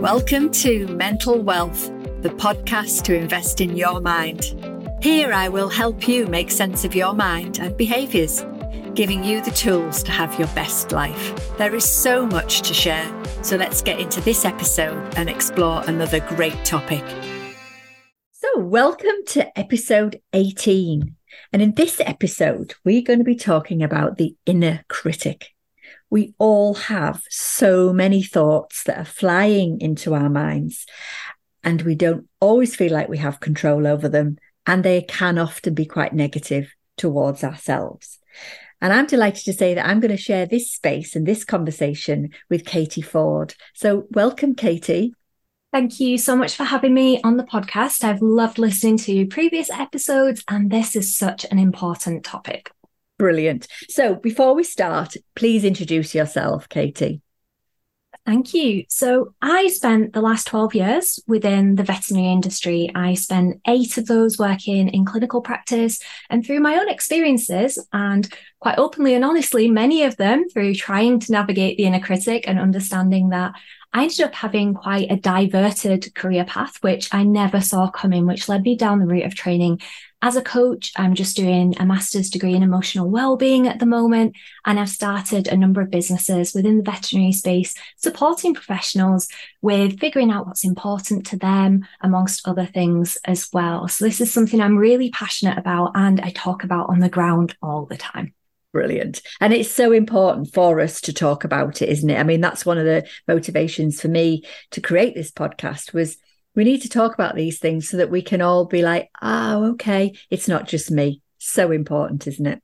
Welcome to Mental Wealth, the podcast to invest in your mind. Here I will help you make sense of your mind and behaviours, giving you the tools to have your best life. There is so much to share, so let's get into this episode and explore another great topic. So, welcome to episode 18. And in this episode, we're going to be talking about the inner critic we all have so many thoughts that are flying into our minds, and we don't always feel like we have control over them. And they can often be quite negative towards ourselves. And I'm delighted to say that I'm going to share this space and this conversation with Katie Ford. So, welcome, Katie. Thank you so much for having me on the podcast. I've loved listening to previous episodes, and this is such an important topic. Brilliant. So before we start, please introduce yourself, Katie. Thank you. So I spent the last 12 years within the veterinary industry. I spent eight of those working in clinical practice and through my own experiences and quite openly and honestly, many of them through trying to navigate the inner critic and understanding that I ended up having quite a diverted career path, which I never saw coming, which led me down the route of training as a coach, I'm just doing a master's degree in emotional well-being at the moment, and I've started a number of businesses within the veterinary space, supporting professionals with figuring out what's important to them, amongst other things as well. So this is something I'm really passionate about and I talk about on the ground all the time. Brilliant. And it's so important for us to talk about it, isn't it? I mean, that's one of the motivations for me to create this podcast was we need to talk about these things so that we can all be like, oh, okay, it's not just me. So important, isn't it?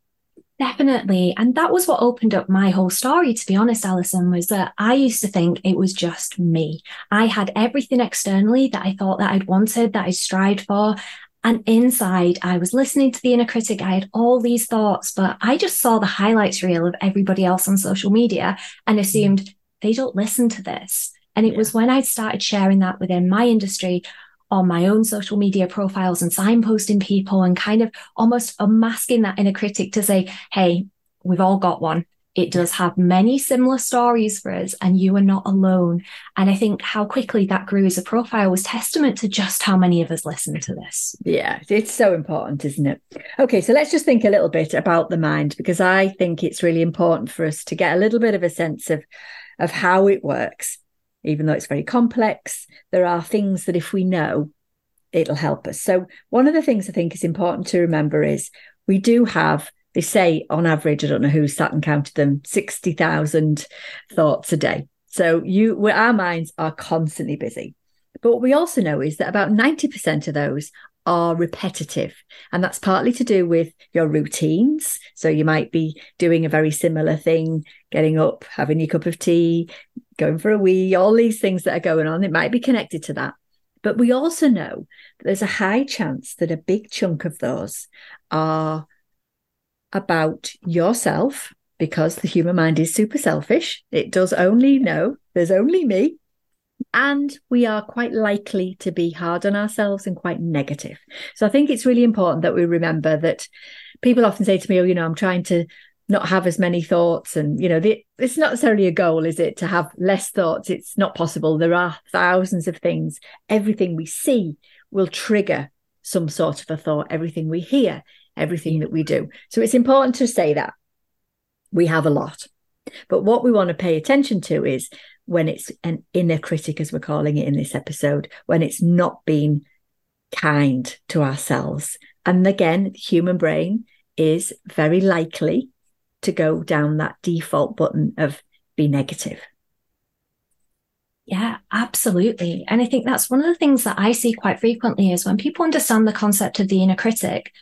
Definitely. And that was what opened up my whole story, to be honest, Alison, was that I used to think it was just me. I had everything externally that I thought that I'd wanted, that I strived for. And inside, I was listening to the inner critic. I had all these thoughts, but I just saw the highlights reel of everybody else on social media and assumed they don't listen to this. And it yeah. was when I started sharing that within my industry on my own social media profiles and signposting people and kind of almost unmasking that inner critic to say, hey, we've all got one. It does have many similar stories for us, and you are not alone. And I think how quickly that grew as a profile was testament to just how many of us listen to this. Yeah, it's so important, isn't it? Okay, so let's just think a little bit about the mind because I think it's really important for us to get a little bit of a sense of of how it works even though it's very complex, there are things that if we know, it'll help us. So, one of the things I think is important to remember is we do have, they say on average, I don't know who sat and counted them, 60,000 thoughts a day. So, you, our minds are constantly busy. But what we also know is that about 90% of those are repetitive. And that's partly to do with your routines. So you might be doing a very similar thing, getting up, having your cup of tea, going for a wee, all these things that are going on. It might be connected to that. But we also know that there's a high chance that a big chunk of those are about yourself because the human mind is super selfish. It does only know there's only me. And we are quite likely to be hard on ourselves and quite negative. So I think it's really important that we remember that people often say to me, Oh, you know, I'm trying to not have as many thoughts and you know the, it's not necessarily a goal is it to have less thoughts? It's not possible. There are thousands of things. Everything we see will trigger some sort of a thought. Everything we hear everything that we do. So it's important to say that we have a lot. But what we want to pay attention to is when it's an inner critic as we're calling it in this episode when it's not being kind to ourselves. And again the human brain is very likely to go down that default button of be negative. Yeah, absolutely. And I think that's one of the things that I see quite frequently is when people understand the concept of the inner critic,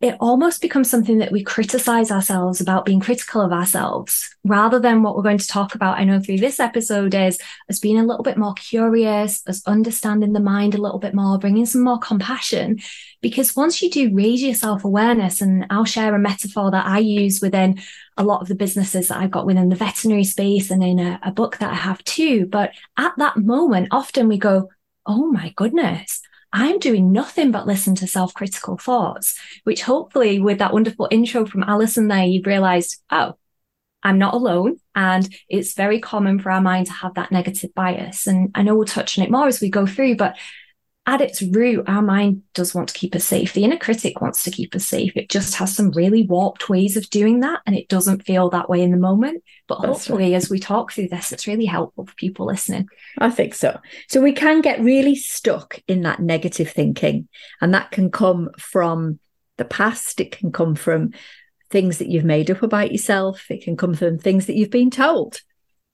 it almost becomes something that we criticize ourselves about being critical of ourselves rather than what we're going to talk about. I know through this episode is as being a little bit more curious, as understanding the mind a little bit more, bringing some more compassion. Because once you do raise your self awareness, and I'll share a metaphor that I use within a lot of the businesses that I've got within the veterinary space and in a, a book that I have too. But at that moment, often we go, Oh my goodness, I'm doing nothing but listen to self critical thoughts, which hopefully, with that wonderful intro from Alison there, you've realized, oh, I'm not alone. And it's very common for our mind to have that negative bias. And I know we'll touch on it more as we go through, but at its root, our mind does want to keep us safe. The inner critic wants to keep us safe. It just has some really warped ways of doing that. And it doesn't feel that way in the moment. But That's hopefully, right. as we talk through this, it's really helpful for people listening. I think so. So we can get really stuck in that negative thinking. And that can come from the past, it can come from things that you've made up about yourself, it can come from things that you've been told.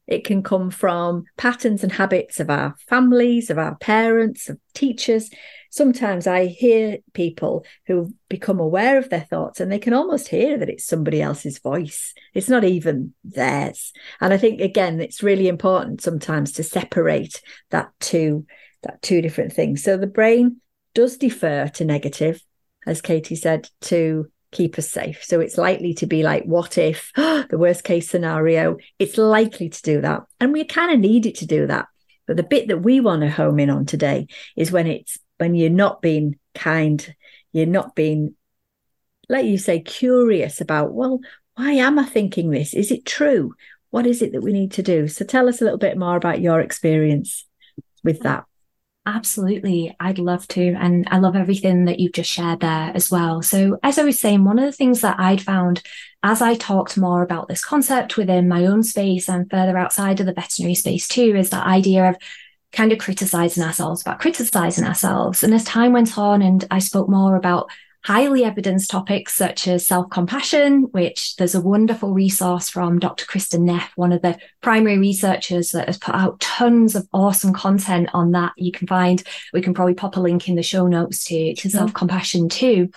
It can come from patterns and habits of our families, of our parents, of teachers. Sometimes I hear people who become aware of their thoughts and they can almost hear that it's somebody else's voice. It's not even theirs. And I think again, it's really important sometimes to separate that two that two different things. So the brain does defer to negative, as Katie said, to keep us safe. So it's likely to be like, what if the worst case scenario? It's likely to do that. And we kind of need it to do that. But the bit that we want to home in on today is when it's when you're not being kind, you're not being, like you say, curious about, well, why am I thinking this? Is it true? What is it that we need to do? So tell us a little bit more about your experience with that. Absolutely. I'd love to. And I love everything that you've just shared there as well. So, as I was saying, one of the things that I'd found as I talked more about this concept within my own space and further outside of the veterinary space too, is that idea of kind of criticizing ourselves about criticizing ourselves. And as time went on and I spoke more about highly evidence topics such as self compassion, which there's a wonderful resource from Dr. Kristin Neff, one of the primary researchers that has put out tons of awesome content on that. You can find, we can probably pop a link in the show notes to, to self compassion too.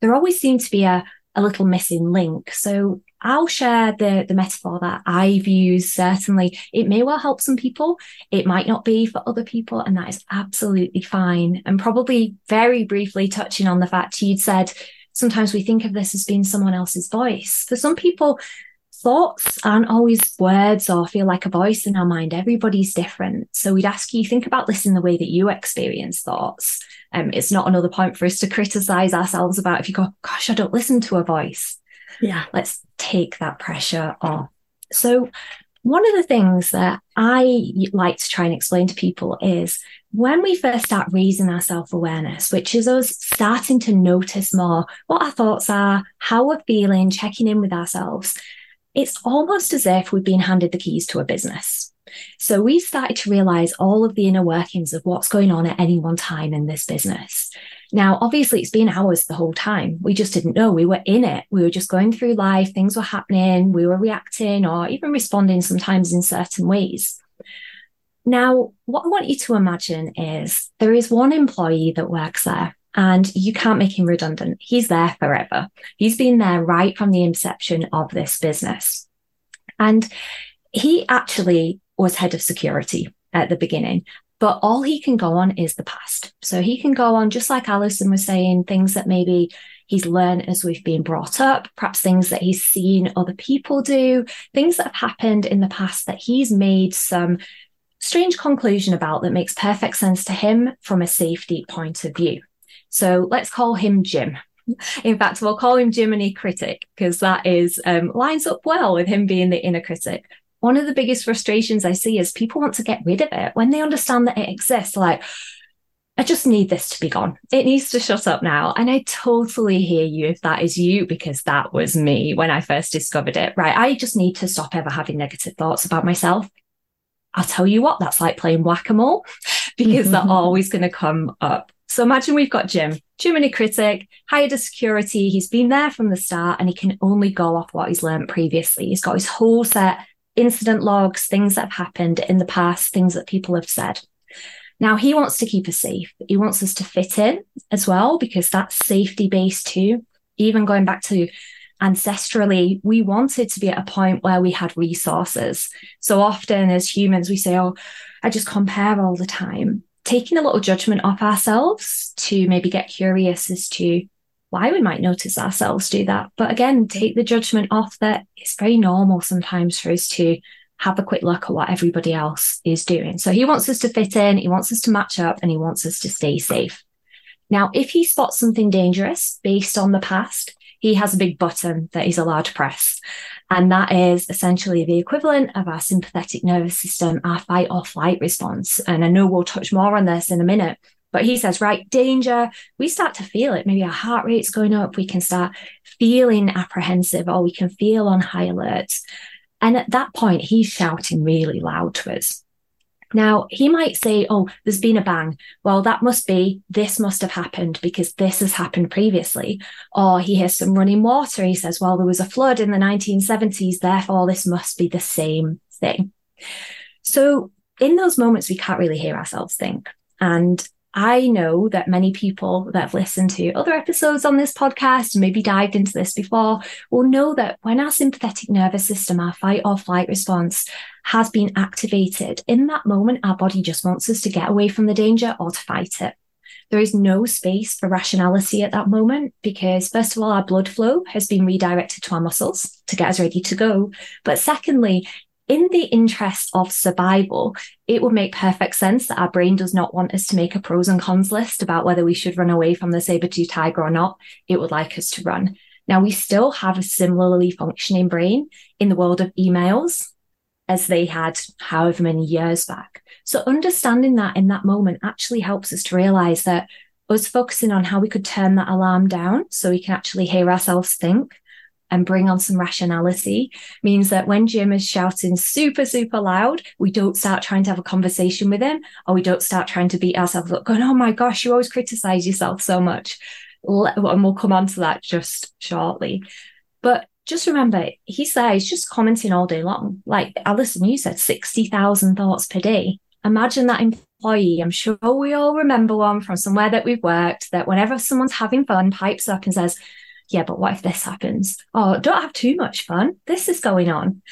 There always seems to be a, a little missing link. So I'll share the, the metaphor that I've used. Certainly, it may well help some people. It might not be for other people, and that is absolutely fine. And probably very briefly touching on the fact you'd said sometimes we think of this as being someone else's voice. For some people, thoughts aren't always words or feel like a voice in our mind. Everybody's different. So we'd ask you think about this in the way that you experience thoughts. Um, it's not another point for us to criticize ourselves about if you go, gosh, I don't listen to a voice. Yeah. Let's take that pressure off. So, one of the things that I like to try and explain to people is when we first start raising our self awareness, which is us starting to notice more what our thoughts are, how we're feeling, checking in with ourselves, it's almost as if we've been handed the keys to a business. So we started to realize all of the inner workings of what's going on at any one time in this business. Now, obviously, it's been ours the whole time. We just didn't know. We were in it. We were just going through life. Things were happening. We were reacting or even responding sometimes in certain ways. Now, what I want you to imagine is there is one employee that works there and you can't make him redundant. He's there forever. He's been there right from the inception of this business. And he actually was head of security at the beginning but all he can go on is the past. So he can go on, just like Alison was saying, things that maybe he's learned as we've been brought up, perhaps things that he's seen other people do, things that have happened in the past that he's made some strange conclusion about that makes perfect sense to him from a safety point of view. So let's call him Jim. In fact, we'll call him Jiminy Critic because that is um, lines up well with him being the inner critic one of the biggest frustrations I see is people want to get rid of it when they understand that it exists. Like, I just need this to be gone. It needs to shut up now. And I totally hear you if that is you, because that was me when I first discovered it. Right. I just need to stop ever having negative thoughts about myself. I'll tell you what, that's like playing whack a mole because they're always going to come up. So imagine we've got Jim, Jiminy Critic, hired a security. He's been there from the start and he can only go off what he's learned previously. He's got his whole set incident logs, things that have happened in the past, things that people have said. Now, he wants to keep us safe. He wants us to fit in as well, because that's safety based too. Even going back to ancestrally, we wanted to be at a point where we had resources. So often as humans, we say, Oh, I just compare all the time. Taking a little judgment off ourselves to maybe get curious as to why we might notice ourselves do that. But again, take the judgment off that it's very normal sometimes for us to have a quick look at what everybody else is doing. So he wants us to fit in, he wants us to match up, and he wants us to stay safe. Now, if he spots something dangerous based on the past, he has a big button that he's allowed to press. And that is essentially the equivalent of our sympathetic nervous system, our fight or flight response. And I know we'll touch more on this in a minute. But he says, right, danger. We start to feel it. Maybe our heart rate's going up. We can start feeling apprehensive or we can feel on high alert. And at that point, he's shouting really loud to us. Now, he might say, Oh, there's been a bang. Well, that must be, this must have happened because this has happened previously. Or he hears some running water. He says, Well, there was a flood in the 1970s. Therefore, this must be the same thing. So, in those moments, we can't really hear ourselves think. And I know that many people that have listened to other episodes on this podcast and maybe dived into this before will know that when our sympathetic nervous system, our fight or flight response has been activated, in that moment, our body just wants us to get away from the danger or to fight it. There is no space for rationality at that moment because, first of all, our blood flow has been redirected to our muscles to get us ready to go. But secondly, in the interest of survival, it would make perfect sense that our brain does not want us to make a pros and cons list about whether we should run away from the saber-tooth tiger or not. It would like us to run. Now, we still have a similarly functioning brain in the world of emails as they had however many years back. So understanding that in that moment actually helps us to realize that us focusing on how we could turn that alarm down so we can actually hear ourselves think and bring on some rationality means that when Jim is shouting super, super loud, we don't start trying to have a conversation with him or we don't start trying to beat ourselves up, going, oh my gosh, you always criticize yourself so much. And we'll come on to that just shortly. But just remember, he's he's just commenting all day long. Like Alison, you said 60,000 thoughts per day. Imagine that employee. I'm sure we all remember one from somewhere that we've worked that whenever someone's having fun, pipes up and says, yeah, but what if this happens? Oh, don't have too much fun. This is going on.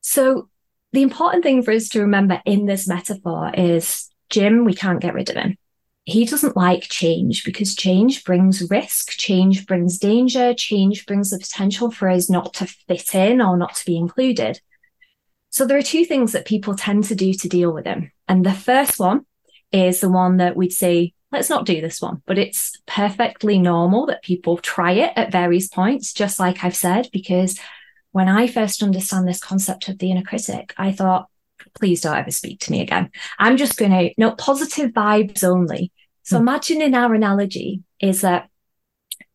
So the important thing for us to remember in this metaphor is Jim, we can't get rid of him. He doesn't like change because change brings risk, change brings danger, change brings the potential for us not to fit in or not to be included. So there are two things that people tend to do to deal with him. And the first one is the one that we'd say let's not do this one. But it's perfectly normal that people try it at various points, just like I've said, because when I first understand this concept of the inner critic, I thought, please don't ever speak to me again. I'm just going to, no, positive vibes only. So mm. imagine in our analogy is that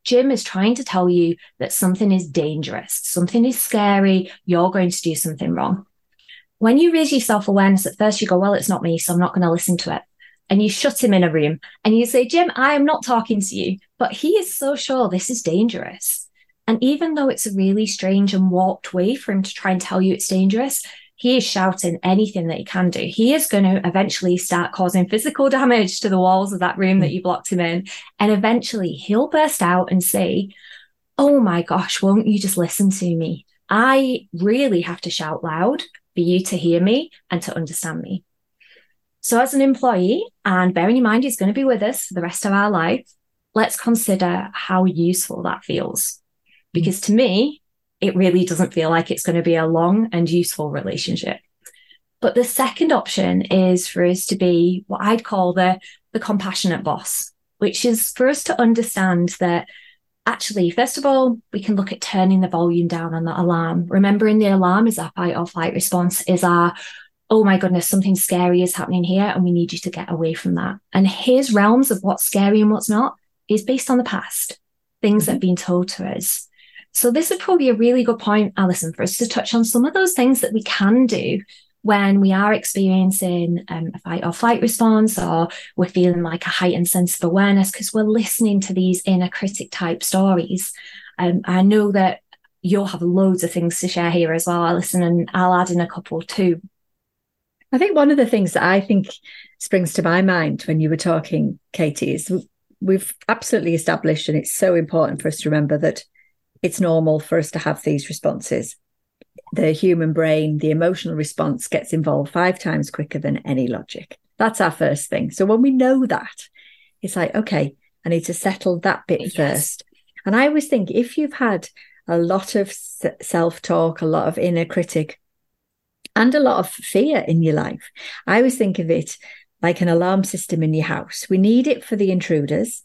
Jim is trying to tell you that something is dangerous, something is scary, you're going to do something wrong. When you raise your self awareness, at first you go, well, it's not me, so I'm not going to listen to it and you shut him in a room and you say, Jim, I am not talking to you, but he is so sure this is dangerous. And even though it's a really strange and warped way for him to try and tell you it's dangerous, he is shouting anything that he can do. He is going to eventually start causing physical damage to the walls of that room that hmm. you blocked him in. And eventually he'll burst out and say, Oh my gosh, won't you just listen to me? I really have to shout loud for you to hear me and to understand me. So, as an employee, and bearing in mind he's going to be with us for the rest of our life, let's consider how useful that feels. Mm. Because to me, it really doesn't feel like it's going to be a long and useful relationship. But the second option is for us to be what I'd call the, the compassionate boss, which is for us to understand that actually, first of all, we can look at turning the volume down on that alarm. Remembering the alarm is our fight or flight response, is our oh my goodness, something scary is happening here and we need you to get away from that. And his realms of what's scary and what's not is based on the past, things that have been told to us. So this would probably a really good point, Alison, for us to touch on some of those things that we can do when we are experiencing um, a fight or flight response or we're feeling like a heightened sense of awareness because we're listening to these inner critic type stories. Um, I know that you'll have loads of things to share here as well, Alison, and I'll add in a couple too. I think one of the things that I think springs to my mind when you were talking, Katie, is we've absolutely established, and it's so important for us to remember that it's normal for us to have these responses. The human brain, the emotional response gets involved five times quicker than any logic. That's our first thing. So when we know that, it's like, okay, I need to settle that bit yes. first. And I always think if you've had a lot of self talk, a lot of inner critic, and a lot of fear in your life. I always think of it like an alarm system in your house. We need it for the intruders,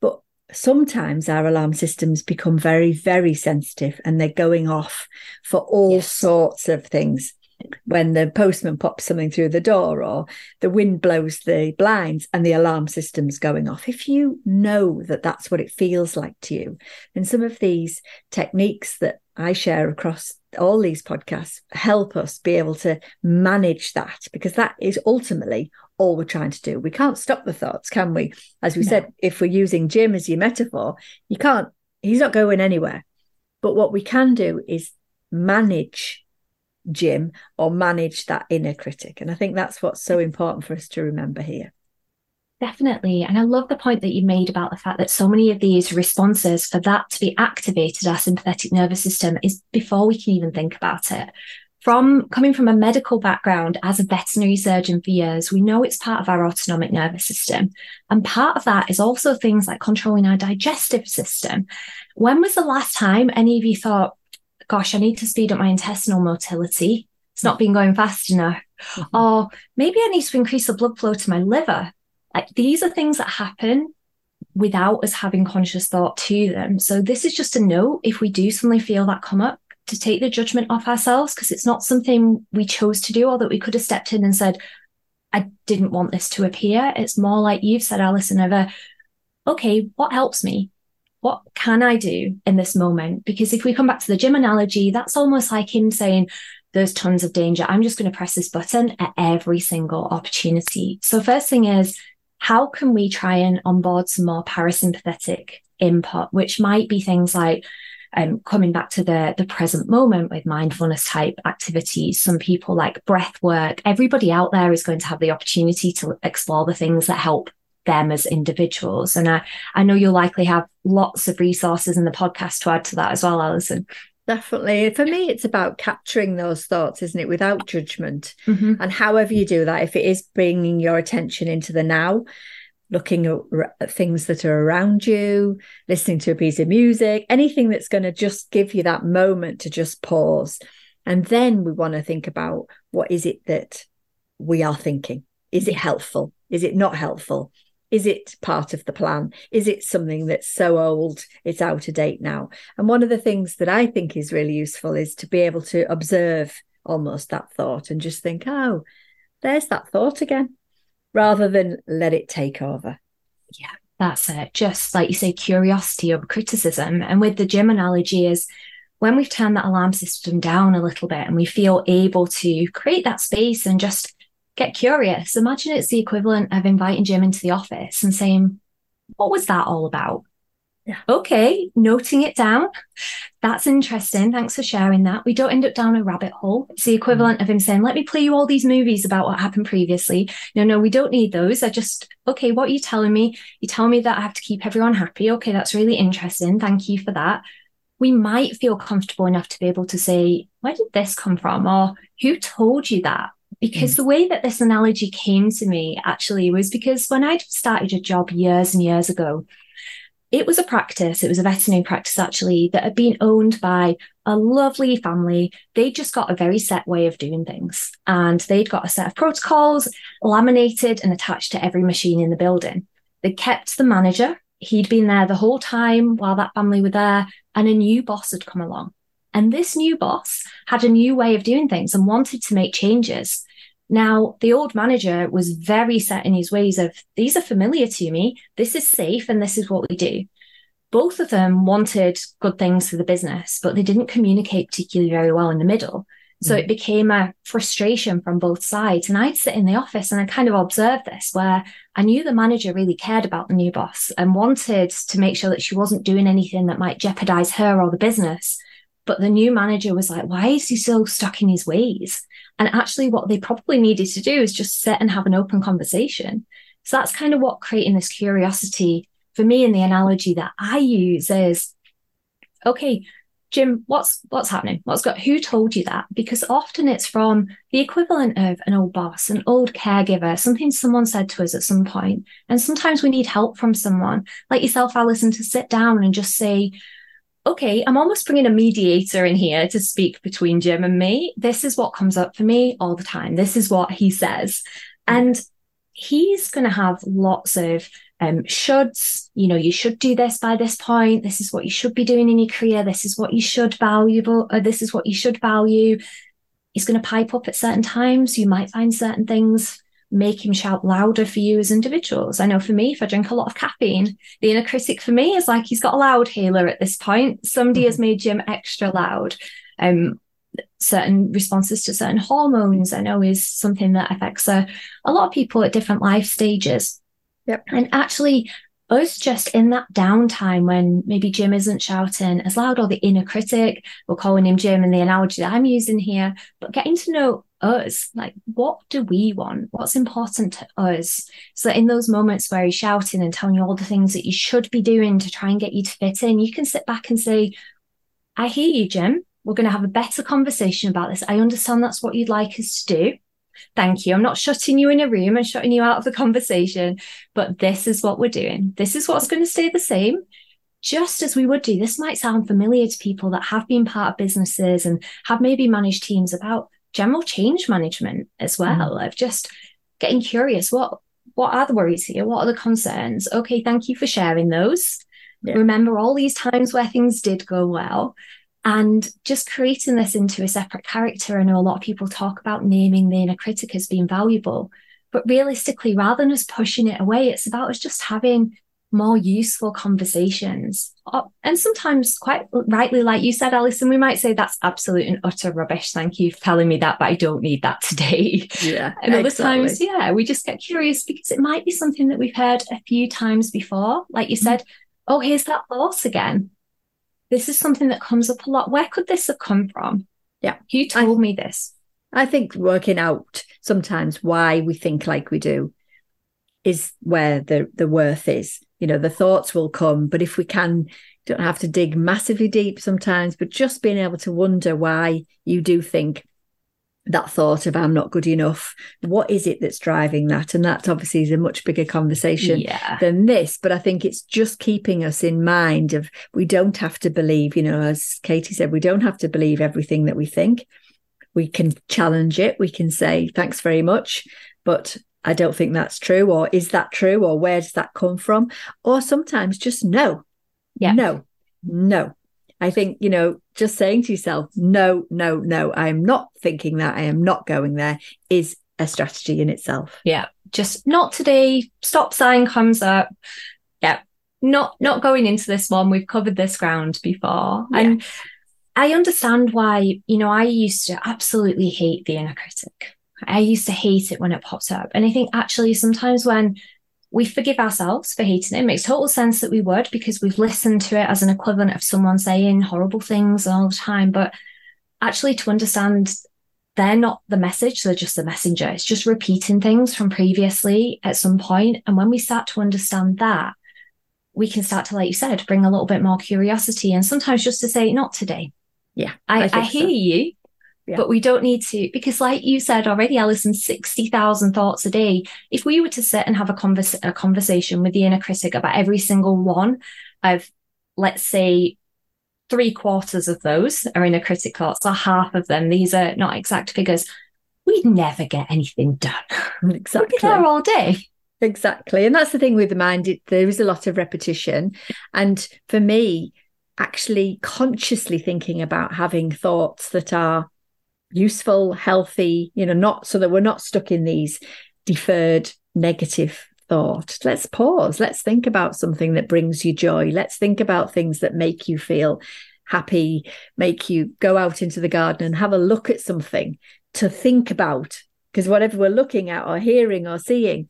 but sometimes our alarm systems become very, very sensitive and they're going off for all yes. sorts of things. When the postman pops something through the door or the wind blows the blinds and the alarm system's going off, if you know that that's what it feels like to you, then some of these techniques that I share across all these podcasts help us be able to manage that because that is ultimately all we're trying to do. We can't stop the thoughts, can we? As we no. said, if we're using Jim as your metaphor, you can't, he's not going anywhere. But what we can do is manage Jim or manage that inner critic. And I think that's what's so important for us to remember here. Definitely. And I love the point that you made about the fact that so many of these responses for that to be activated, our sympathetic nervous system, is before we can even think about it from coming from a medical background as a veterinary surgeon for years, we know it's part of our autonomic nervous system. And part of that is also things like controlling our digestive system. When was the last time any of you thought, gosh, I need to speed up my intestinal motility? It's not been going fast enough. Mm-hmm. Or maybe I need to increase the blood flow to my liver. Like these are things that happen without us having conscious thought to them. So this is just a note if we do suddenly feel that come up to take the judgment off ourselves because it's not something we chose to do or that we could have stepped in and said, I didn't want this to appear. It's more like you've said, Alison, over, okay, what helps me? What can I do in this moment? Because if we come back to the Jim analogy, that's almost like him saying, there's tons of danger. I'm just going to press this button at every single opportunity. So, first thing is, how can we try and onboard some more parasympathetic input, which might be things like um, coming back to the, the present moment with mindfulness type activities, some people like breath work, everybody out there is going to have the opportunity to explore the things that help them as individuals. And I, I know you'll likely have lots of resources in the podcast to add to that as well, Alison. Definitely. For me, it's about capturing those thoughts, isn't it, without judgment. Mm-hmm. And however you do that, if it is bringing your attention into the now, looking at things that are around you, listening to a piece of music, anything that's going to just give you that moment to just pause. And then we want to think about what is it that we are thinking? Is it helpful? Is it not helpful? Is it part of the plan? Is it something that's so old it's out of date now? And one of the things that I think is really useful is to be able to observe almost that thought and just think, oh, there's that thought again rather than let it take over. Yeah, that's it. Just like you say, curiosity over criticism. And with the Jim analogy is when we've turned that alarm system down a little bit and we feel able to create that space and just get curious. Imagine it's the equivalent of inviting Jim into the office and saying, What was that all about? Yeah. Okay, noting it down. That's interesting. Thanks for sharing that. We don't end up down a rabbit hole. It's the equivalent of him saying, Let me play you all these movies about what happened previously. No, no, we don't need those. I just, okay, what are you telling me? You tell me that I have to keep everyone happy. Okay, that's really interesting. Thank you for that. We might feel comfortable enough to be able to say, Where did this come from? Or who told you that? Because mm. the way that this analogy came to me actually was because when I started a job years and years ago, it was a practice, it was a veterinary practice actually, that had been owned by a lovely family. They just got a very set way of doing things. And they'd got a set of protocols laminated and attached to every machine in the building. They kept the manager. He'd been there the whole time while that family were there, and a new boss had come along. And this new boss had a new way of doing things and wanted to make changes. Now, the old manager was very set in his ways of these are familiar to me, this is safe, and this is what we do. Both of them wanted good things for the business, but they didn't communicate particularly very well in the middle. So mm. it became a frustration from both sides. And I'd sit in the office and I kind of observed this where I knew the manager really cared about the new boss and wanted to make sure that she wasn't doing anything that might jeopardize her or the business. But the new manager was like, why is he so stuck in his ways? And actually, what they probably needed to do is just sit and have an open conversation. So that's kind of what creating this curiosity for me in the analogy that I use is okay, Jim, what's what's happening? What's got who told you that? Because often it's from the equivalent of an old boss, an old caregiver, something someone said to us at some point. And sometimes we need help from someone like yourself, Alison, to sit down and just say, okay, I'm almost bringing a mediator in here to speak between Jim and me. This is what comes up for me all the time. This is what he says. And he's going to have lots of um, shoulds, you know, you should do this by this point. This is what you should be doing in your career. This is what you should valuable, or this is what you should value. He's going to pipe up at certain times. You might find certain things make him shout louder for you as individuals. I know for me, if I drink a lot of caffeine, the inner critic for me is like he's got a loud healer at this point. Somebody mm-hmm. has made Jim extra loud. Um, certain responses to certain hormones, I know is something that affects a, a lot of people at different life stages. Yep. And actually, us just in that downtime when maybe Jim isn't shouting as loud or the inner critic, we're calling him Jim and the analogy that I'm using here, but getting to know us, like what do we want? What's important to us? So in those moments where he's shouting and telling you all the things that you should be doing to try and get you to fit in, you can sit back and say, I hear you, Jim. We're going to have a better conversation about this. I understand that's what you'd like us to do. Thank you. I'm not shutting you in a room and shutting you out of the conversation, but this is what we're doing. This is what's going to stay the same. Just as we would do, this might sound familiar to people that have been part of businesses and have maybe managed teams about general change management as well mm. of just getting curious. What what are the worries here? What are the concerns? Okay, thank you for sharing those. Yeah. Remember all these times where things did go well and just creating this into a separate character. I know a lot of people talk about naming the inner critic as being valuable, but realistically, rather than us pushing it away, it's about us just having more useful conversations. Uh, and sometimes, quite rightly, like you said, Alison, we might say that's absolute and utter rubbish. Thank you for telling me that, but I don't need that today. Yeah. and other exactly. times, yeah, we just get curious because it might be something that we've heard a few times before. Like you mm-hmm. said, mm-hmm. oh, here's that thought again this is something that comes up a lot. Where could this have come from? Yeah. Who told I, me this? I think working out sometimes why we think like we do is where the the worth is. You know, the thoughts will come, but if we can don't have to dig massively deep sometimes, but just being able to wonder why you do think that thought of I'm not good enough. What is it that's driving that? And that obviously is a much bigger conversation yeah. than this. But I think it's just keeping us in mind of we don't have to believe, you know, as Katie said, we don't have to believe everything that we think. We can challenge it. We can say, thanks very much. But I don't think that's true. Or is that true? Or where does that come from? Or sometimes just no. Yeah. No, no. I think, you know, just saying to yourself, no, no, no, I am not thinking that, I am not going there is a strategy in itself. Yeah. Just not today. Stop sign comes up. Yeah. Not not going into this one. We've covered this ground before. Yeah. And I understand why, you know, I used to absolutely hate the inner critic. I used to hate it when it popped up. And I think actually sometimes when we forgive ourselves for hating it. It makes total sense that we would because we've listened to it as an equivalent of someone saying horrible things all the time. But actually, to understand they're not the message, they're just the messenger. It's just repeating things from previously at some point. And when we start to understand that, we can start to, like you said, bring a little bit more curiosity and sometimes just to say, not today. Yeah. I, I, I hear so. you. Yeah. But we don't need to, because like you said already, Alison, 60,000 thoughts a day. If we were to sit and have a, converse, a conversation with the inner critic about every single one of, let's say, three quarters of those are inner critic thoughts, or half of them, these are not exact figures, we'd never get anything done. Exactly. We'd be there all day. Exactly. And that's the thing with the mind, it, there is a lot of repetition. And for me, actually consciously thinking about having thoughts that are useful, healthy, you know, not so that we're not stuck in these deferred negative thought. Let's pause. Let's think about something that brings you joy. Let's think about things that make you feel happy, make you go out into the garden and have a look at something to think about. Because whatever we're looking at or hearing or seeing,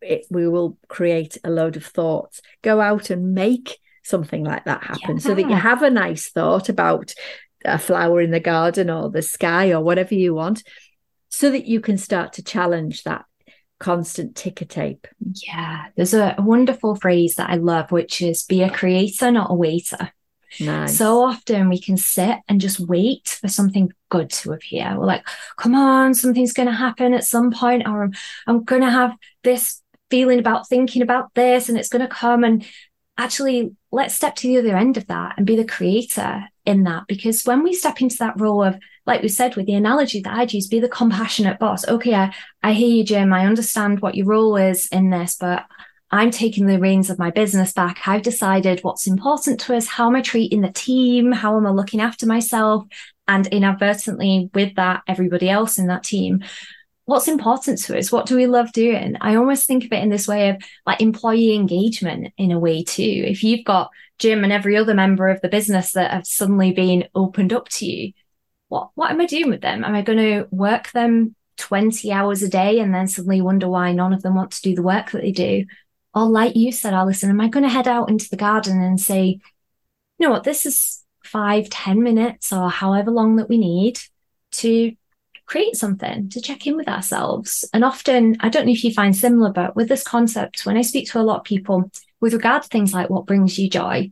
it, we will create a load of thoughts. Go out and make something like that happen yeah. so that you have a nice thought about a flower in the garden or the sky or whatever you want so that you can start to challenge that constant ticker tape. Yeah, there's a, wonderful phrase that I love, which is be a creator, not a waiter. Nice. So often we can sit and just wait for something good to appear. We're like, come on, something's going to happen at some point, or I'm, I'm going to have this feeling about thinking about this and it's going to come. And actually, let's step to the other end of that and be the creator in that because when we step into that role of like we said with the analogy that I'd use, be the compassionate boss. Okay, I, I hear you, Jim. I understand what your role is in this, but I'm taking the reins of my business back. I've decided what's important to us. How am I treating the team? How am I looking after myself? And inadvertently, with that, everybody else in that team. What's important to us? What do we love doing? I almost think of it in this way of like employee engagement in a way too. If you've got Jim and every other member of the business that have suddenly been opened up to you, what what am I doing with them? Am I going to work them 20 hours a day and then suddenly wonder why none of them want to do the work that they do? Or like you said, Alison, am I going to head out into the garden and say, you know what, this is five, ten minutes or however long that we need to create something to check in with ourselves. And often, I don't know if you find similar, but with this concept, when I speak to a lot of people with regard to things like what brings you joy,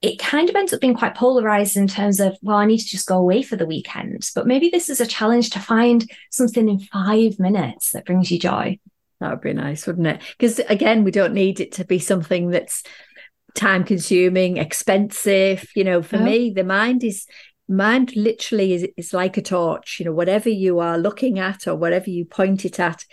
it kind of ends up being quite polarized in terms of, well, I need to just go away for the weekend. But maybe this is a challenge to find something in five minutes that brings you joy. That would be nice, wouldn't it? Because again, we don't need it to be something that's time consuming, expensive. You know, for me, the mind is mind literally is, is like a torch. You know, whatever you are looking at or whatever you point it at,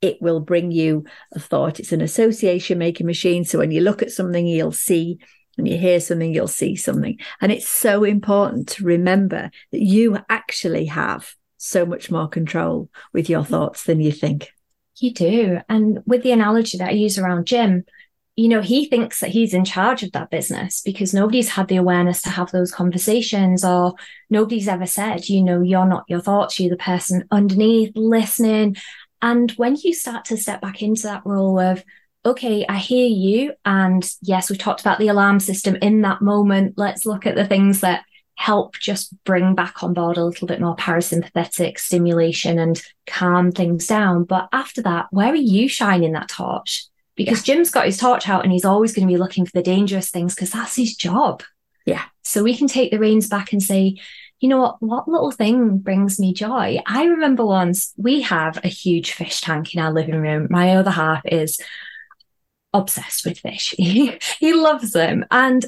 it will bring you a thought. It's an association making machine. So when you look at something, you'll see when you hear something, you'll see something. And it's so important to remember that you actually have so much more control with your thoughts than you think. You do. And with the analogy that I use around Jim, you know, he thinks that he's in charge of that business because nobody's had the awareness to have those conversations or nobody's ever said, you know, you're not your thoughts, you're the person underneath listening. And when you start to step back into that role of, okay, I hear you. And yes, we talked about the alarm system in that moment. Let's look at the things that help just bring back on board a little bit more parasympathetic stimulation and calm things down. But after that, where are you shining that torch? Because yeah. Jim's got his torch out and he's always going to be looking for the dangerous things because that's his job. Yeah. So we can take the reins back and say, you know what, what little thing brings me joy? I remember once we have a huge fish tank in our living room. My other half is obsessed with fish. he loves them. And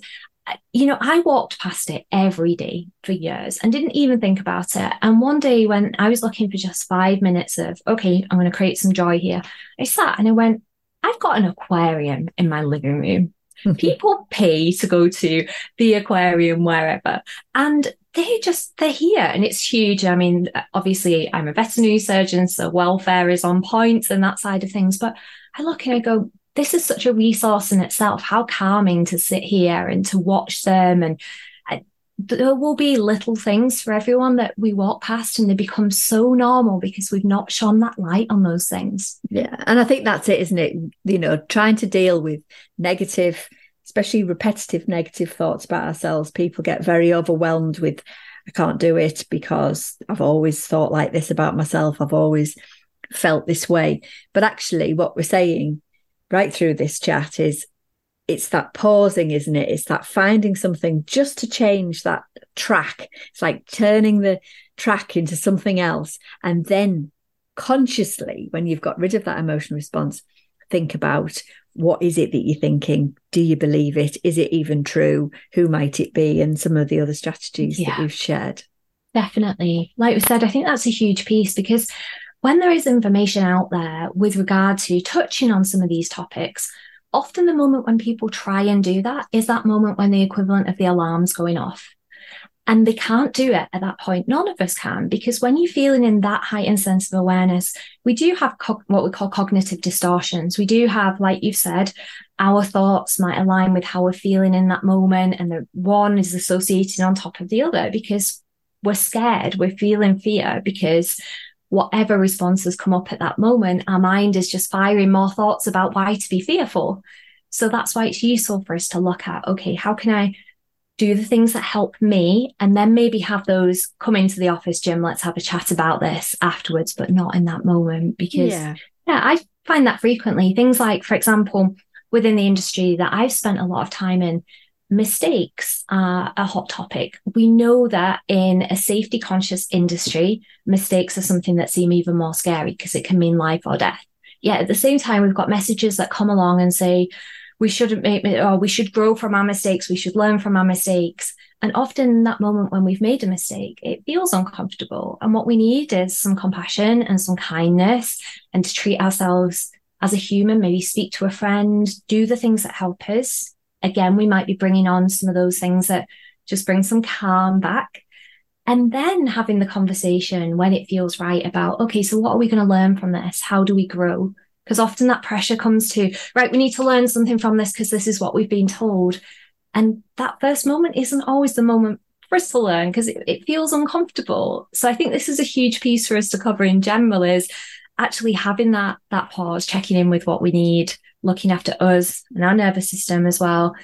uh, you know, I walked past it every day for years and didn't even think about it. And one day when I was looking for just five minutes of, okay, I'm going to create some joy here, I sat and I went, I've got an aquarium in my living room. Mm-hmm. People pay to go to the aquarium wherever. And they just, they're here and it's huge. I mean, obviously, I'm a veterinary surgeon, so welfare is on point and that side of things. But I look and I go, this is such a resource in itself. How calming to sit here and to watch them. And there will be little things for everyone that we walk past and they become so normal because we've not shone that light on those things. Yeah. And I think that's it, isn't it? You know, trying to deal with negative, especially repetitive negative thoughts about ourselves. People get very overwhelmed with, I can't do it because I've always thought like this about myself. I've always felt this way. But actually, what we're saying right through this chat is it's that pausing, isn't it? It's that finding something just to change that track. It's like turning the track into something else. And then consciously, when you've got rid of that emotional response, think about what is it that you're thinking? Do you believe it? Is it even true? Who might it be? And some of the other strategies yeah, that we've shared. Definitely. Like we said, I think that's a huge piece because when there is information out there with regard to touching on some of these topics, often the moment when people try and do that is that moment when the equivalent of the alarms going off. And they can't do it at that point. None of us can, because when you're feeling in that heightened sense of awareness, we do have co- what we call cognitive distortions. We do have, like you've said, our thoughts might align with how we're feeling in that moment. And the one is associated on top of the other because we're scared, we're feeling fear because whatever responses come up at that moment, our mind is just firing more thoughts about why to be fearful. So that's why it's useful for us to look at, okay, how can I do the things that help me and then maybe have those come into the office, Jim, let's have a chat about this afterwards, but not in that moment because yeah, yeah I find that frequently. Things like, for example, within the industry that I've spent a lot of time in, mistakes are a hot topic. We know that in a safety conscious industry, mistakes are something that seem even more scary because it can mean life or death. Yet at the same time, we've got messages that come along and say, we shouldn't make, or we should grow from our mistakes, we should learn from our mistakes. And often in that moment when we've made a mistake, it feels uncomfortable. And what we need is some compassion and some kindness and to treat ourselves as a human, maybe speak to a friend, do the things that help us. Again, we might be bringing on some of those things that just bring some calm back. And then having the conversation when it feels right about, okay, so what are we going to learn from this? How do we grow? Because often that pressure comes to, right, we need to learn something from this because this is what we've been told. And that first moment isn't always the moment for us to learn because it, it feels uncomfortable. So I think this is a huge piece for us to cover in general is actually having that that pause, checking in with what we need, looking after us and our nervous system as well,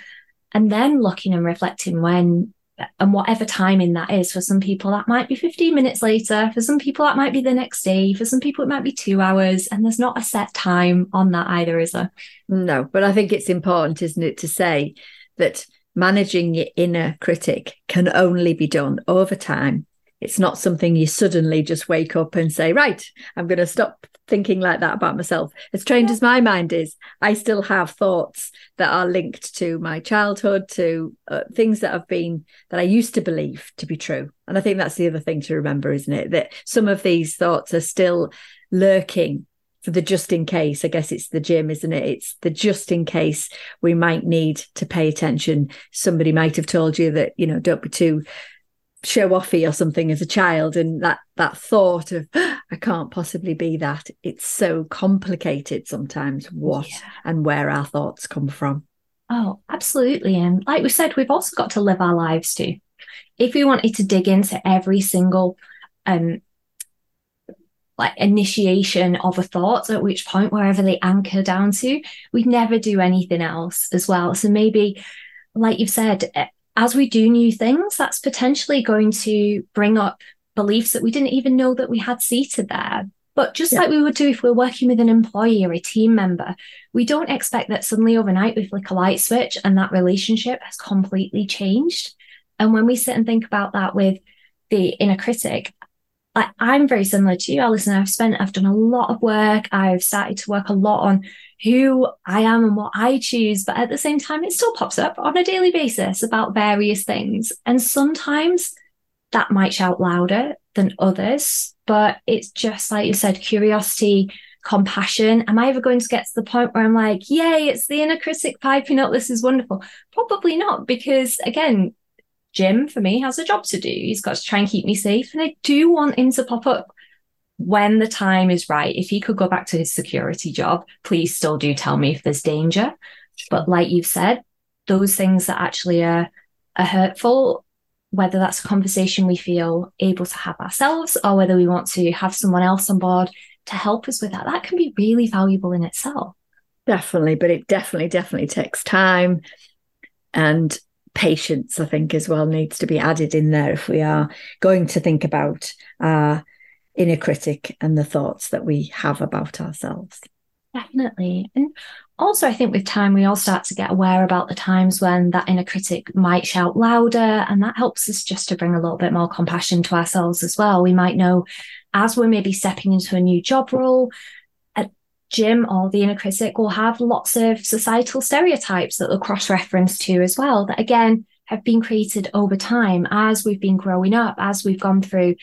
and then looking and reflecting when and whatever timing that is. For some people, that might be 15 minutes later. For some people, that might be the next day. For some people, it might be two hours. And there's not a set time on that either, is there? No, but I think it's important, isn't it, to say that managing your inner critic can only be done over time it's not something you suddenly just wake up and say, right, I'm going to stop thinking like that about myself. As trained as my mind is, I still have thoughts that are linked to my childhood, to uh, things that have been that I used to believe to be true. And I think that's the other thing to remember, isn't it? That some of these thoughts are still lurking for the just in case. I guess it's the gym, isn't it? It's the just in case we might need to pay attention. Somebody might have told you that, you know, don't be too show offy or something as a child and that that thought of i can't possibly be that. It's so complicated sometimes what yeah. and where our thoughts come from. Oh absolutely. And like we said we've also got to live our lives too. If we wanted to dig into every single um like initiation of a thought at which point wherever they anchor down to we'd never do anything else as well. So maybe like you've said as we do new things, that's potentially going to bring up beliefs that we didn't even know that we had seated there. But just yeah. like we would do if we're working with an employee or a team member, we don't expect that suddenly overnight we flick a light switch and that relationship has completely changed. And when we sit and think about that with the inner critic, like I'm very similar to you, Alison. I've spent, I've done a lot of work. I've started to work a lot on who I am and what I choose. But at the same time, it still pops up on a daily basis about various things. And sometimes that might shout louder than others. But it's just like you said, curiosity, compassion. Am I ever going to get to the point where I'm like, yay, it's the inner critic piping up. This is wonderful. Probably not, because again, Jim for me has a job to do. He's got to try and keep me safe. And I do want him to pop up when the time is right. If he could go back to his security job, please still do tell me if there's danger. But like you've said, those things that actually are, are hurtful, whether that's a conversation we feel able to have ourselves or whether we want to have someone else on board to help us with that, that can be really valuable in itself. Definitely, but it definitely, definitely takes time. And patience, I think, as well needs to be added in there if we are going to think about our inner critic and the thoughts that we have about ourselves. Definitely. And also, I think with time, we all start to get aware about the times when that inner critic might shout louder. And that helps us just to bring a little bit more compassion to ourselves as well. We might know as we're maybe stepping into a new job role, Jim or the inner critic will have lots of societal stereotypes that they'll cross reference to as well, that again have been created over time as we've been growing up, as we've gone through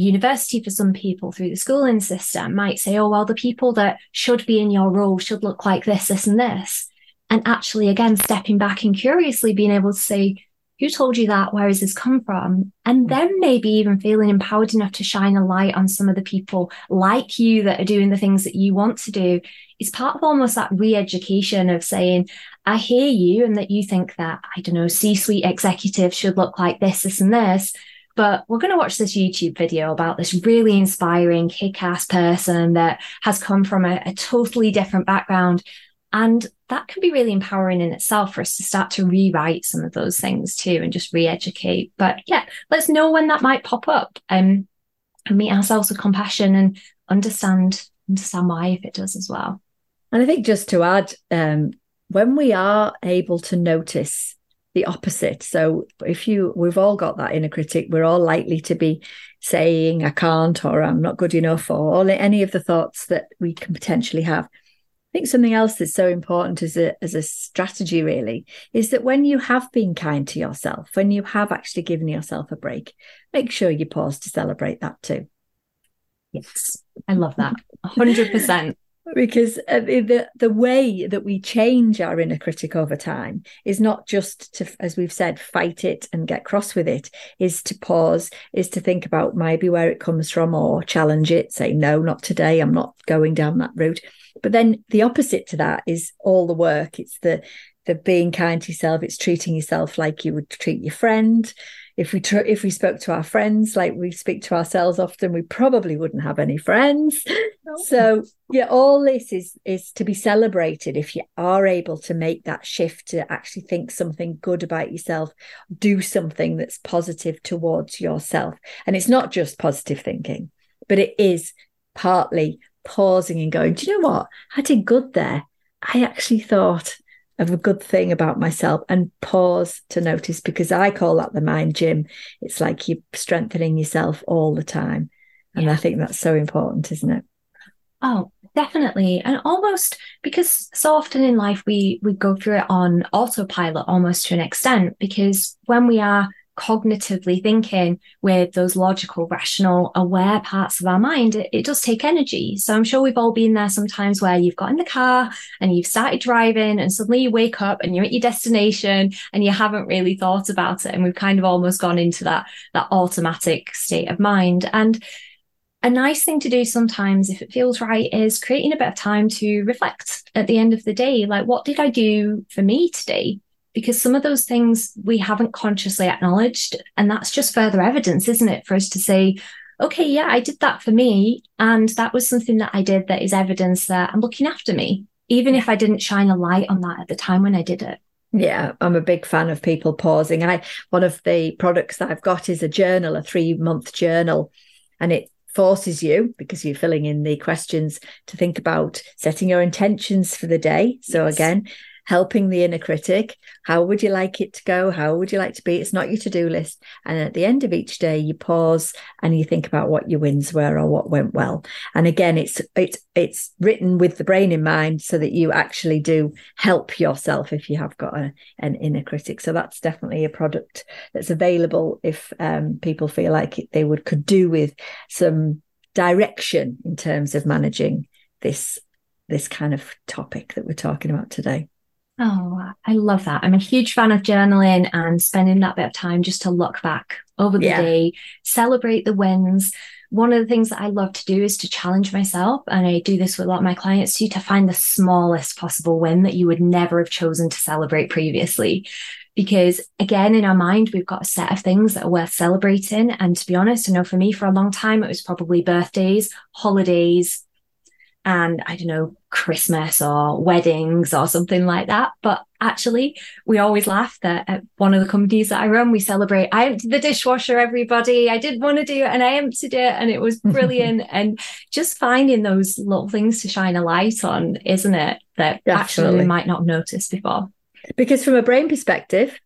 university for some people through the schooling system might say, oh, well, the people that should be in your role should look like this, this, and this. And actually, again, stepping back and curiously being able to say, who told you that? Where has this come from? And mm. then maybe even feeling empowered enough to shine a light on some of the people like you that are doing the things that you want to do is part of almost that re-education of saying, I hear you and that you think that, I don't know, C-suite executives should look like this, this, and this. But we're going to watch this YouTube video about this really inspiring, kick ass person that has come from a, a totally different background and that can be really empowering in itself for us to start to rewrite some of those things too and just re-educate. But yeah, let's know when that might pop up um, and meet ourselves with compassion and understand understand why if it does as well. And I think just to add, um, when we are able to notice the opposite. So if you we've all got that inner critic, we're all likely to be saying I can't or I'm not good enough or any of the thoughts that we can potentially have. I think something else that's so important as a as a strategy really is that when you have been kind to yourself, when you have actually given yourself a break, make sure you pause to celebrate that too. Yes, I love that. 100%. Because uh, the the way that we change our inner critic over time is not just to as we've said fight it and get cross with it is to pause is to think about maybe where it comes from or challenge it say no not today i'm not going down that route. But then the opposite to that is all the work. It's the the being kind to yourself it's treating yourself like you would treat your friend if we tr- if we spoke to our friends like we speak to ourselves often we probably wouldn't have any friends. No. so yeah all this is is to be celebrated if you are able to make that shift to actually think something good about yourself do something that's positive towards yourself. And it's not just positive thinking but it is partly pausing and going do you know what? I did good there. I actually thought of a good thing about myself and pause to notice because I call that the mind gym. It's like you're strengthening yourself all the time. And yeah. I think that's so important, isn't it? Oh, definitely. And almost because so often in life we we go through it on autopilot almost to an extent because when we are cognitively thinking with those logical, rational, aware parts of our mind, it, it, does take energy. So I'm sure we've all been there sometimes where you've got in the car and you've started driving and suddenly you wake up and you're at your destination and you haven't really thought about it. And we've kind of almost gone into that, that automatic state of mind. And a nice thing to do sometimes, if it feels right, is creating a bit of time to reflect at the end of the day. Like, what did I do for me today? Because some of those things we haven't consciously acknowledged. And that's just further evidence, isn't it, for us to say, okay, yeah, I did that for me. And that was something that I did that is evidence that I'm looking after me, even if I didn't shine a light on that at the time when I did it. Yeah, I'm a big fan of people pausing. I one of the products that I've got is a journal, a three month journal, and it forces you because you're filling in the questions to think about setting your intentions for the day. So yes. again, helping the inner critic. How would you like it to go? How would you like to be? It's not your to do list. And at the end of each day, you pause and you think about what your wins were or what went well. And again, it's it's it's written with the brain in mind so that you actually do help yourself if you have got a, an inner critic. So that's definitely a product that's available if um, people feel like they would could do with some direction in terms of managing this this kind of topic that we're talking about today. Oh, I love that. I'm a huge fan of journaling and spending that bit of time just to look back over the yeah. day, celebrate the wins. One of the things that I love to do is to challenge myself. And I do this with a lot of my clients too, to find the smallest possible win that you would never have chosen to celebrate previously. Because again, in our mind, we've got a set of things that are worth celebrating. And to be honest, I know for me, for a long time, it was probably birthdays, holidays, and I don't know, Christmas or weddings or something like that. But actually, we always laugh that at one of the companies that I run, we celebrate. I emptied the dishwasher, everybody. I did want to do it and I emptied it and it was brilliant. and just finding those little things to shine a light on, isn't it? That Definitely. actually we might not notice before. Because from a brain perspective,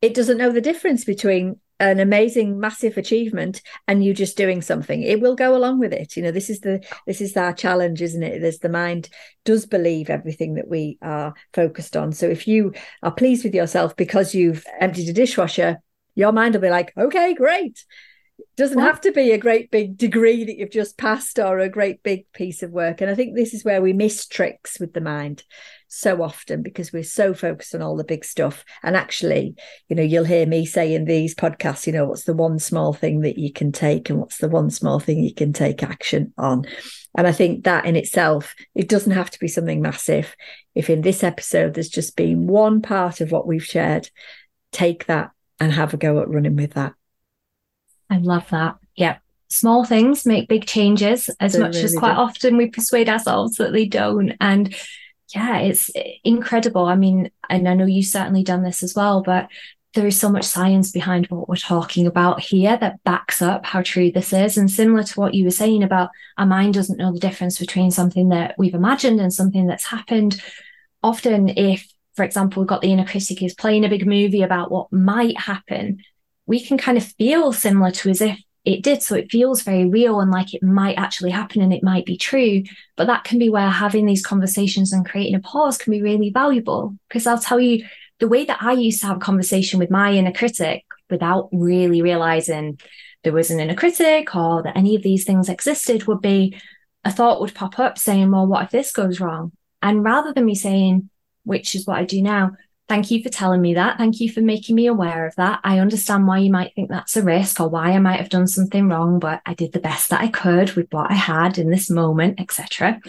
it doesn't know the difference between an amazing massive achievement and you just doing something. It will go along with it. You know this is the this is our challenge isn't it? There's the mind does believe everything that we are focused on. So if you are pleased with yourself because you've emptied a dishwasher your mind will be like okay great. Doesn't have to be a great big degree that you've just passed or a great big piece of work. And i think this is where we miss tricks with the mind so often because we're so focused on all the big stuff. And actually, you know, you'll hear me say in these podcasts, you know, what's the one small thing that you can take and what's the one small thing you can take action on. And I think that in itself, it doesn't have to be something massive. If in this episode there's just been one part of what we've shared, take that and have a go at running with that. I love that. Yep small things make big changes as they much really as quite do. often we persuade ourselves that they don't and yeah, it's incredible. I mean, and I know you've certainly done this as well, but there is so much science behind what we're talking about here that backs up how true this is. And similar to what you were saying about our mind doesn't know the difference between something that we've imagined and something that's happened. Often, if, for example, we've got the inner critic is playing a big movie about what might happen, we can kind of feel similar to as if it did. So it feels very real and like it might actually happen and it might be true. But that can be where having these conversations and creating a pause can be really valuable. Because I'll tell you, the way that I used to have a conversation with my inner critic without really realizing there was an inner critic or that any of these things existed would be, a thought would pop up saying, well, what if this goes wrong? And rather than me saying, which is what I do now, thank you for telling me that. Thank you for making me aware of that. I understand why you might think that's a risk or why I might have done something wrong, but I did the best that I could with what I had in this moment, etc.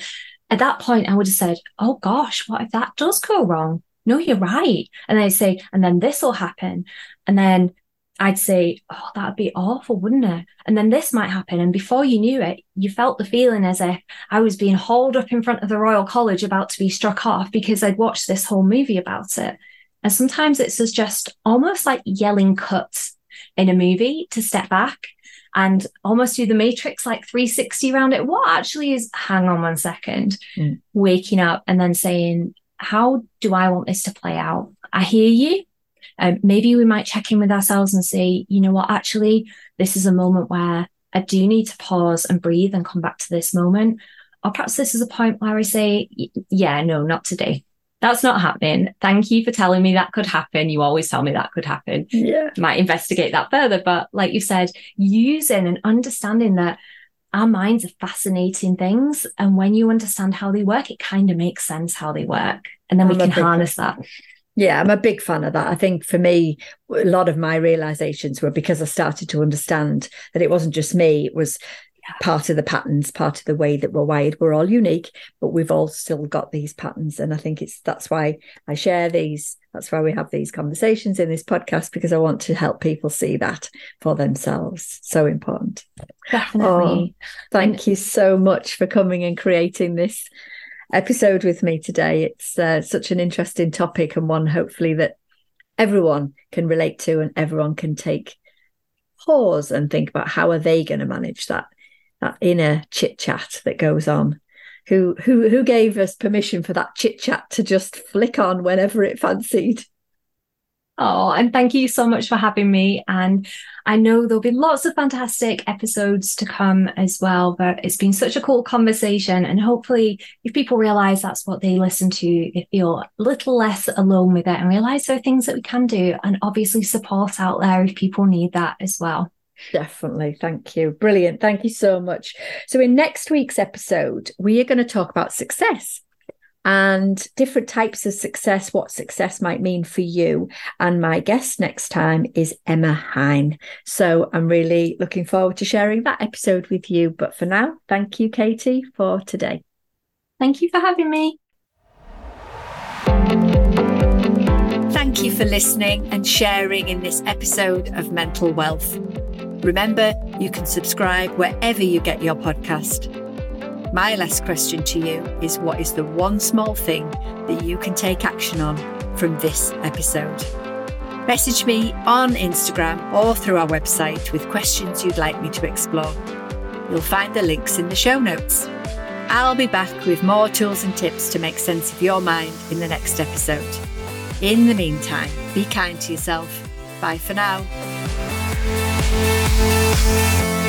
At that point, I would have said, oh gosh, what if that does go wrong? No, you're right. And I'd say, and then this will happen. And then I'd say, oh, that'd be awful, wouldn't it? And then this might happen. And before you knew it, you felt the feeling as if I was being hauled up in front of the Royal College about to be struck off because I'd watched this whole movie about it. And sometimes it's just almost like yelling cuts in a movie to step back and almost do the matrix like 360 around it. What actually is, hang on one second, mm. waking up and then saying, how do I want this to play out? I hear you. Um, maybe we might check in with ourselves and say, you know what, actually, this is a moment where I do need to pause and breathe and come back to this moment. Or perhaps this is a point where I say, yeah, no, not today. That's not happening. Thank you for telling me that could happen. You always tell me that could happen. Yeah. Might investigate that further. But like you said, using and understanding that our minds are fascinating things. And when you understand how they work, it kind of makes sense how they work. And then I'm we can harness that. Yeah, I'm a big fan of that. I think for me, a lot of my realizations were because I started to understand that it wasn't just me, it was part of the patterns, part of the way that we're wired. We're all unique, but we've all still got these patterns. And I think it's that's why I share these. That's why we have these conversations in this podcast because I want to help people see that for themselves. So important. Definitely. Oh, thank you so much for coming and creating this episode with me today. It's uh, such an interesting topic and one hopefully that everyone can relate to and everyone can take pause and think about how are they going to manage that that inner chit chat that goes on. Who who who gave us permission for that chit chat to just flick on whenever it fancied? Oh, and thank you so much for having me. And I know there'll be lots of fantastic episodes to come as well. But it's been such a cool conversation. And hopefully, if people realize that's what they listen to, they feel a little less alone with it and realize there are things that we can do. And obviously, support out there if people need that as well. Definitely. Thank you. Brilliant. Thank you so much. So, in next week's episode, we are going to talk about success and different types of success, what success might mean for you. And my guest next time is Emma Hine. So, I'm really looking forward to sharing that episode with you. But for now, thank you, Katie, for today. Thank you for having me. Thank you for listening and sharing in this episode of Mental Wealth. Remember, you can subscribe wherever you get your podcast. My last question to you is what is the one small thing that you can take action on from this episode? Message me on Instagram or through our website with questions you'd like me to explore. You'll find the links in the show notes. I'll be back with more tools and tips to make sense of your mind in the next episode. In the meantime, be kind to yourself. Bye for now. Música